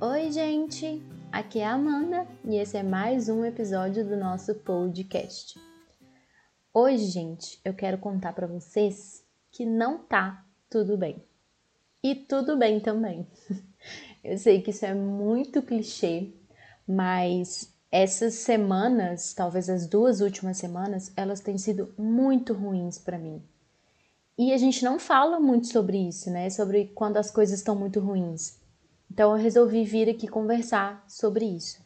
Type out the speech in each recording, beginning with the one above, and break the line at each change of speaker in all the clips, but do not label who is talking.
Oi, gente! Aqui é a Amanda e esse é mais um episódio do nosso podcast. Hoje, gente, eu quero contar para vocês que não tá tudo bem. E tudo bem também. Eu sei que isso é muito clichê, mas essas semanas, talvez as duas últimas semanas, elas têm sido muito ruins para mim. E a gente não fala muito sobre isso, né? Sobre quando as coisas estão muito ruins. Então eu resolvi vir aqui conversar sobre isso.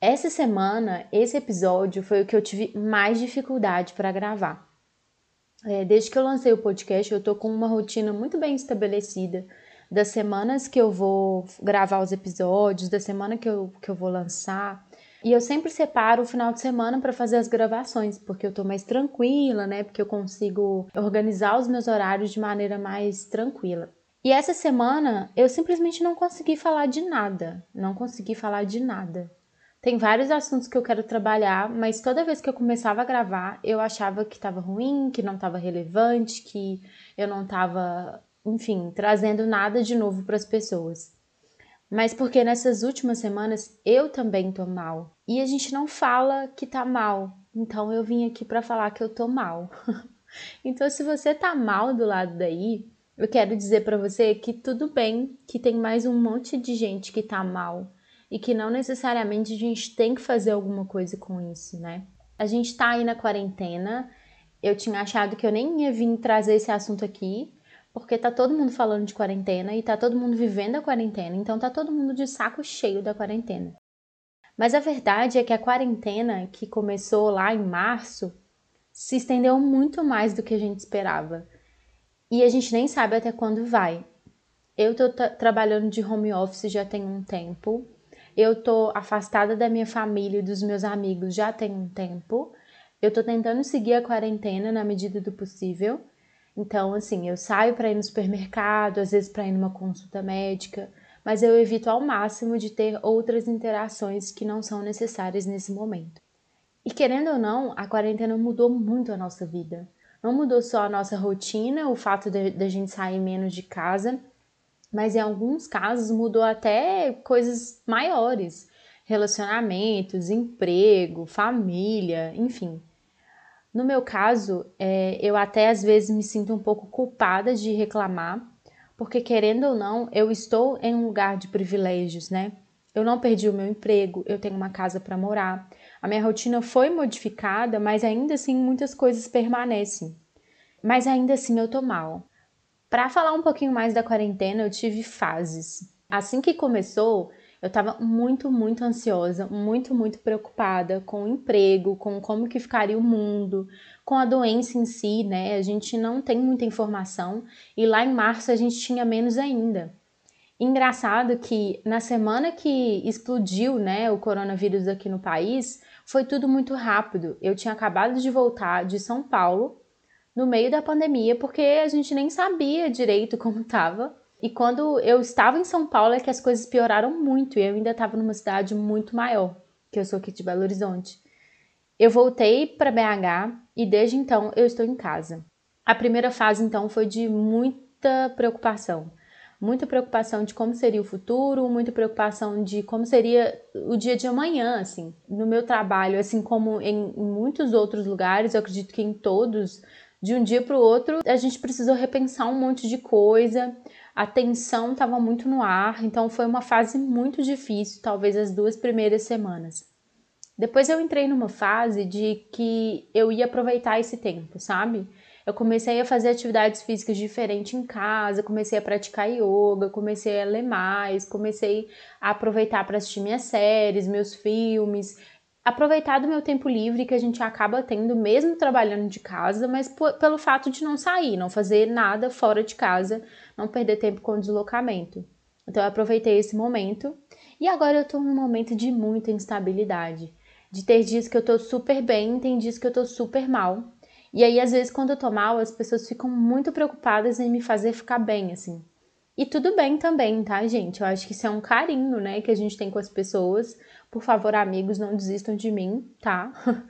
Essa semana, esse episódio foi o que eu tive mais dificuldade para gravar. É, desde que eu lancei o podcast, eu tô com uma rotina muito bem estabelecida das semanas que eu vou gravar os episódios, da semana que eu, que eu vou lançar. E eu sempre separo o final de semana para fazer as gravações, porque eu tô mais tranquila, né? Porque eu consigo organizar os meus horários de maneira mais tranquila. E essa semana eu simplesmente não consegui falar de nada, não consegui falar de nada. Tem vários assuntos que eu quero trabalhar, mas toda vez que eu começava a gravar, eu achava que estava ruim, que não estava relevante, que eu não estava, enfim, trazendo nada de novo para as pessoas mas porque nessas últimas semanas eu também tô mal. E a gente não fala que tá mal. Então eu vim aqui para falar que eu tô mal. então se você tá mal do lado daí, eu quero dizer para você que tudo bem, que tem mais um monte de gente que tá mal e que não necessariamente a gente tem que fazer alguma coisa com isso, né? A gente tá aí na quarentena. Eu tinha achado que eu nem ia vir trazer esse assunto aqui, porque tá todo mundo falando de quarentena e tá todo mundo vivendo a quarentena, então tá todo mundo de saco cheio da quarentena. Mas a verdade é que a quarentena que começou lá em março se estendeu muito mais do que a gente esperava. E a gente nem sabe até quando vai. Eu tô trabalhando de home office já tem um tempo. Eu tô afastada da minha família e dos meus amigos já tem um tempo. Eu tô tentando seguir a quarentena na medida do possível. Então, assim, eu saio para ir no supermercado, às vezes para ir numa consulta médica, mas eu evito ao máximo de ter outras interações que não são necessárias nesse momento. E querendo ou não, a quarentena mudou muito a nossa vida. Não mudou só a nossa rotina, o fato da gente sair menos de casa, mas em alguns casos mudou até coisas maiores relacionamentos, emprego, família, enfim. No meu caso, é, eu até às vezes me sinto um pouco culpada de reclamar, porque querendo ou não, eu estou em um lugar de privilégios, né? Eu não perdi o meu emprego, eu tenho uma casa para morar. A minha rotina foi modificada, mas ainda assim muitas coisas permanecem. Mas ainda assim eu tô mal. Para falar um pouquinho mais da quarentena, eu tive fases. Assim que começou, eu estava muito, muito ansiosa, muito, muito preocupada com o emprego, com como que ficaria o mundo, com a doença em si, né? A gente não tem muita informação e lá em março a gente tinha menos ainda. Engraçado que na semana que explodiu, né, o coronavírus aqui no país, foi tudo muito rápido. Eu tinha acabado de voltar de São Paulo no meio da pandemia, porque a gente nem sabia direito como estava e quando eu estava em São Paulo é que as coisas pioraram muito e eu ainda estava numa cidade muito maior, que eu sou aqui de Belo Horizonte. Eu voltei para BH e desde então eu estou em casa. A primeira fase então foi de muita preocupação. Muita preocupação de como seria o futuro, muita preocupação de como seria o dia de amanhã, assim. No meu trabalho, assim como em muitos outros lugares, eu acredito que em todos, de um dia para o outro, a gente precisou repensar um monte de coisa, a tensão estava muito no ar, então foi uma fase muito difícil, talvez as duas primeiras semanas. Depois eu entrei numa fase de que eu ia aproveitar esse tempo, sabe? Eu comecei a fazer atividades físicas diferentes em casa, comecei a praticar yoga, comecei a ler mais, comecei a aproveitar para assistir minhas séries, meus filmes, aproveitar do meu tempo livre que a gente acaba tendo mesmo trabalhando de casa, mas pelo fato de não sair, não fazer nada fora de casa, não perder tempo com o deslocamento. Então eu aproveitei esse momento e agora eu tô num momento de muita instabilidade, de ter dias que eu tô super bem, tem dias que eu tô super mal. E aí às vezes quando eu tô mal, as pessoas ficam muito preocupadas em me fazer ficar bem assim. E tudo bem também, tá, gente? Eu acho que isso é um carinho, né, que a gente tem com as pessoas. Por favor, amigos, não desistam de mim, tá?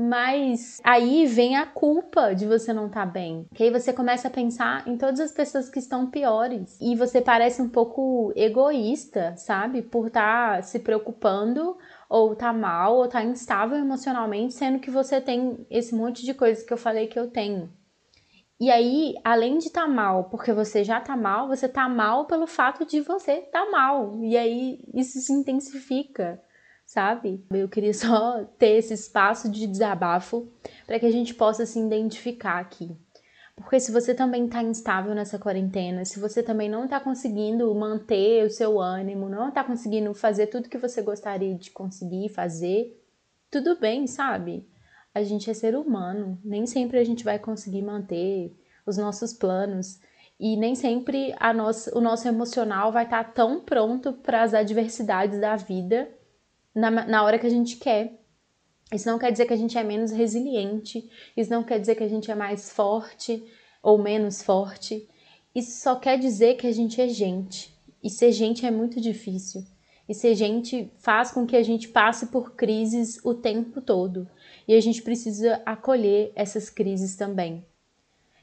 Mas aí vem a culpa de você não estar tá bem. Que aí você começa a pensar em todas as pessoas que estão piores. E você parece um pouco egoísta, sabe? Por estar tá se preocupando ou tá mal ou tá instável emocionalmente, sendo que você tem esse monte de coisas que eu falei que eu tenho. E aí, além de tá mal porque você já tá mal, você tá mal pelo fato de você tá mal. E aí isso se intensifica sabe? Eu queria só ter esse espaço de desabafo para que a gente possa se identificar aqui. Porque se você também está instável nessa quarentena, se você também não está conseguindo manter o seu ânimo, não está conseguindo fazer tudo que você gostaria de conseguir fazer, tudo bem, sabe? A gente é ser humano, nem sempre a gente vai conseguir manter os nossos planos e nem sempre a nossa, o nosso emocional vai estar tá tão pronto para as adversidades da vida na, na hora que a gente quer. Isso não quer dizer que a gente é menos resiliente, isso não quer dizer que a gente é mais forte ou menos forte. Isso só quer dizer que a gente é gente. E ser gente é muito difícil. E ser gente faz com que a gente passe por crises o tempo todo. E a gente precisa acolher essas crises também.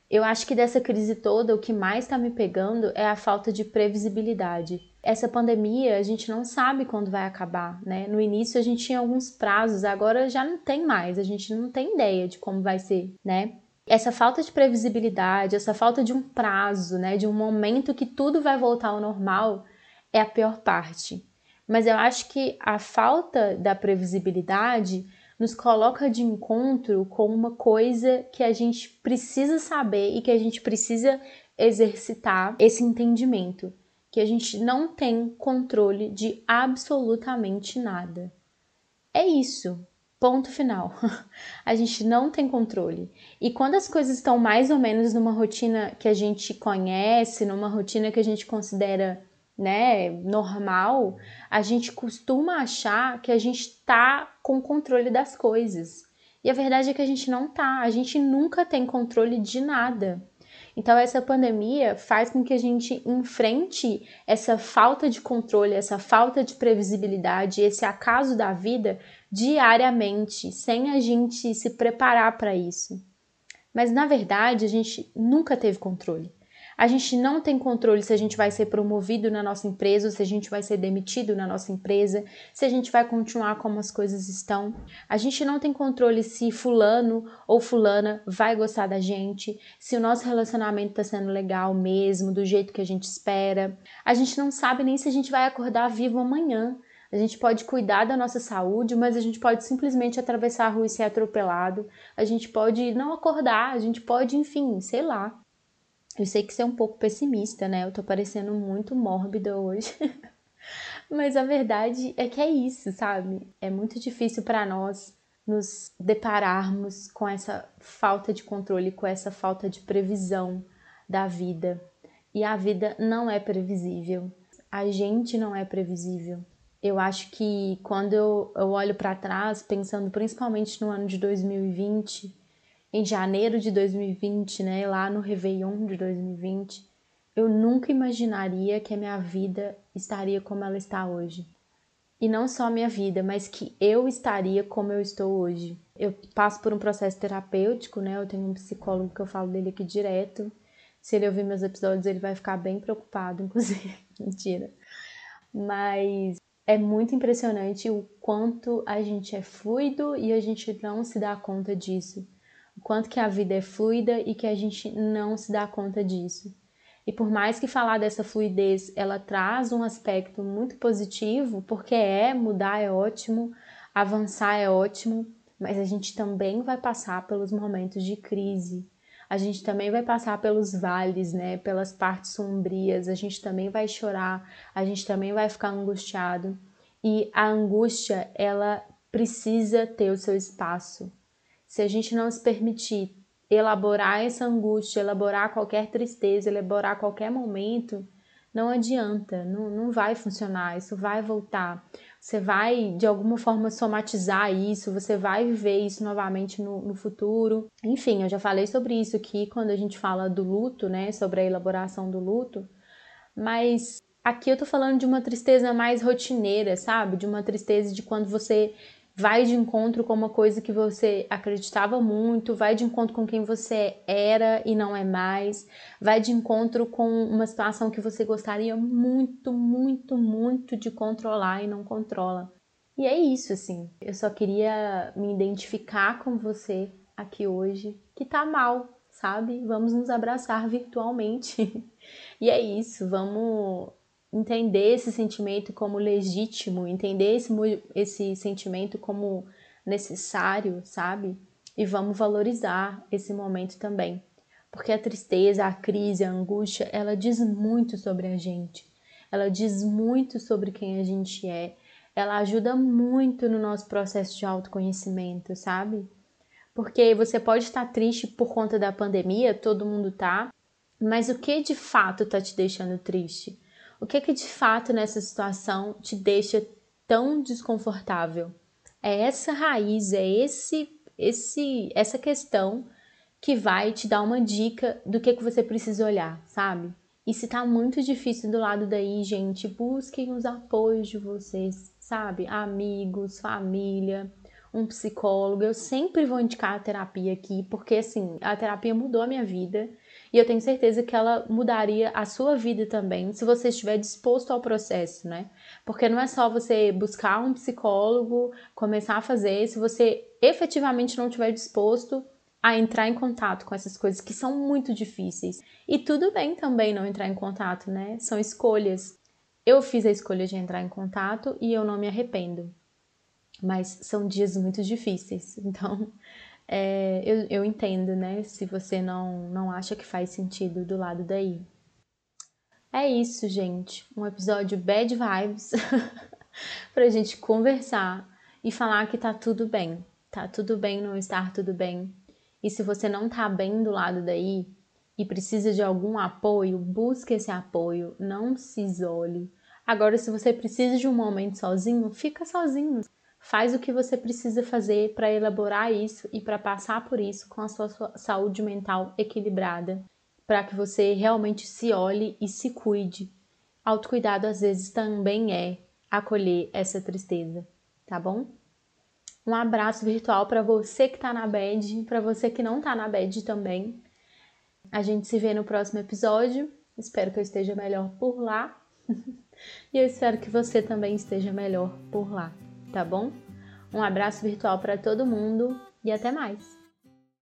Eu acho que dessa crise toda, o que mais está me pegando é a falta de previsibilidade essa pandemia a gente não sabe quando vai acabar, né? No início a gente tinha alguns prazos, agora já não tem mais, a gente não tem ideia de como vai ser, né? Essa falta de previsibilidade, essa falta de um prazo, né, de um momento que tudo vai voltar ao normal, é a pior parte. Mas eu acho que a falta da previsibilidade nos coloca de encontro com uma coisa que a gente precisa saber e que a gente precisa exercitar esse entendimento que a gente não tem controle de absolutamente nada. É isso. Ponto final. a gente não tem controle. E quando as coisas estão mais ou menos numa rotina que a gente conhece, numa rotina que a gente considera, né, normal, a gente costuma achar que a gente tá com controle das coisas. E a verdade é que a gente não tá. A gente nunca tem controle de nada. Então, essa pandemia faz com que a gente enfrente essa falta de controle, essa falta de previsibilidade, esse acaso da vida diariamente, sem a gente se preparar para isso. Mas na verdade, a gente nunca teve controle. A gente não tem controle se a gente vai ser promovido na nossa empresa, ou se a gente vai ser demitido na nossa empresa, se a gente vai continuar como as coisas estão. A gente não tem controle se fulano ou fulana vai gostar da gente, se o nosso relacionamento está sendo legal mesmo, do jeito que a gente espera. A gente não sabe nem se a gente vai acordar vivo amanhã. A gente pode cuidar da nossa saúde, mas a gente pode simplesmente atravessar a rua e ser atropelado. A gente pode não acordar, a gente pode, enfim, sei lá. Eu sei que isso é um pouco pessimista, né? Eu tô parecendo muito mórbida hoje. Mas a verdade é que é isso, sabe? É muito difícil para nós nos depararmos com essa falta de controle, com essa falta de previsão da vida. E a vida não é previsível. A gente não é previsível. Eu acho que quando eu, eu olho para trás, pensando principalmente no ano de 2020, em janeiro de 2020, né, lá no Réveillon de 2020, eu nunca imaginaria que a minha vida estaria como ela está hoje. E não só a minha vida, mas que eu estaria como eu estou hoje. Eu passo por um processo terapêutico, né? Eu tenho um psicólogo que eu falo dele aqui direto. Se ele ouvir meus episódios, ele vai ficar bem preocupado, inclusive. Mentira. Mas é muito impressionante o quanto a gente é fluido e a gente não se dá conta disso quanto que a vida é fluida e que a gente não se dá conta disso. E por mais que falar dessa fluidez, ela traz um aspecto muito positivo, porque é mudar é ótimo, avançar é ótimo, mas a gente também vai passar pelos momentos de crise. A gente também vai passar pelos vales, né, pelas partes sombrias, a gente também vai chorar, a gente também vai ficar angustiado. E a angústia, ela precisa ter o seu espaço se a gente não se permitir elaborar essa angústia, elaborar qualquer tristeza, elaborar qualquer momento, não adianta, não, não vai funcionar, isso vai voltar. Você vai de alguma forma somatizar isso, você vai viver isso novamente no, no futuro. Enfim, eu já falei sobre isso aqui quando a gente fala do luto, né? Sobre a elaboração do luto. Mas aqui eu tô falando de uma tristeza mais rotineira, sabe? De uma tristeza de quando você vai de encontro com uma coisa que você acreditava muito, vai de encontro com quem você era e não é mais, vai de encontro com uma situação que você gostaria muito, muito, muito de controlar e não controla. E é isso, assim. Eu só queria me identificar com você aqui hoje, que tá mal, sabe? Vamos nos abraçar virtualmente. e é isso, vamos entender esse sentimento como legítimo, entender esse, esse sentimento como necessário, sabe? E vamos valorizar esse momento também. Porque a tristeza, a crise, a angústia, ela diz muito sobre a gente. Ela diz muito sobre quem a gente é. Ela ajuda muito no nosso processo de autoconhecimento, sabe? Porque você pode estar triste por conta da pandemia, todo mundo tá, mas o que de fato tá te deixando triste? O que que de fato nessa situação te deixa tão desconfortável? É essa raiz, é esse esse essa questão que vai te dar uma dica do que que você precisa olhar, sabe? E se tá muito difícil do lado daí, gente, busquem os apoios de vocês, sabe? Amigos, família, um psicólogo. Eu sempre vou indicar a terapia aqui, porque assim, a terapia mudou a minha vida e eu tenho certeza que ela mudaria a sua vida também, se você estiver disposto ao processo, né? Porque não é só você buscar um psicólogo, começar a fazer, se você efetivamente não estiver disposto a entrar em contato com essas coisas que são muito difíceis. E tudo bem também não entrar em contato, né? São escolhas. Eu fiz a escolha de entrar em contato e eu não me arrependo. Mas são dias muito difíceis, então é, eu, eu entendo, né? Se você não, não acha que faz sentido do lado daí. É isso, gente. Um episódio bad vibes pra gente conversar e falar que tá tudo bem. Tá tudo bem não estar tudo bem. E se você não tá bem do lado daí e precisa de algum apoio, busque esse apoio, não se isole. Agora, se você precisa de um momento sozinho, fica sozinho. Faz o que você precisa fazer para elaborar isso e para passar por isso com a sua saúde mental equilibrada, para que você realmente se olhe e se cuide. Autocuidado às vezes também é acolher essa tristeza, tá bom? Um abraço virtual para você que está na bed, para você que não está na bed também. A gente se vê no próximo episódio. Espero que eu esteja melhor por lá. e eu espero que você também esteja melhor por lá tá bom? Um abraço virtual para todo mundo e até mais!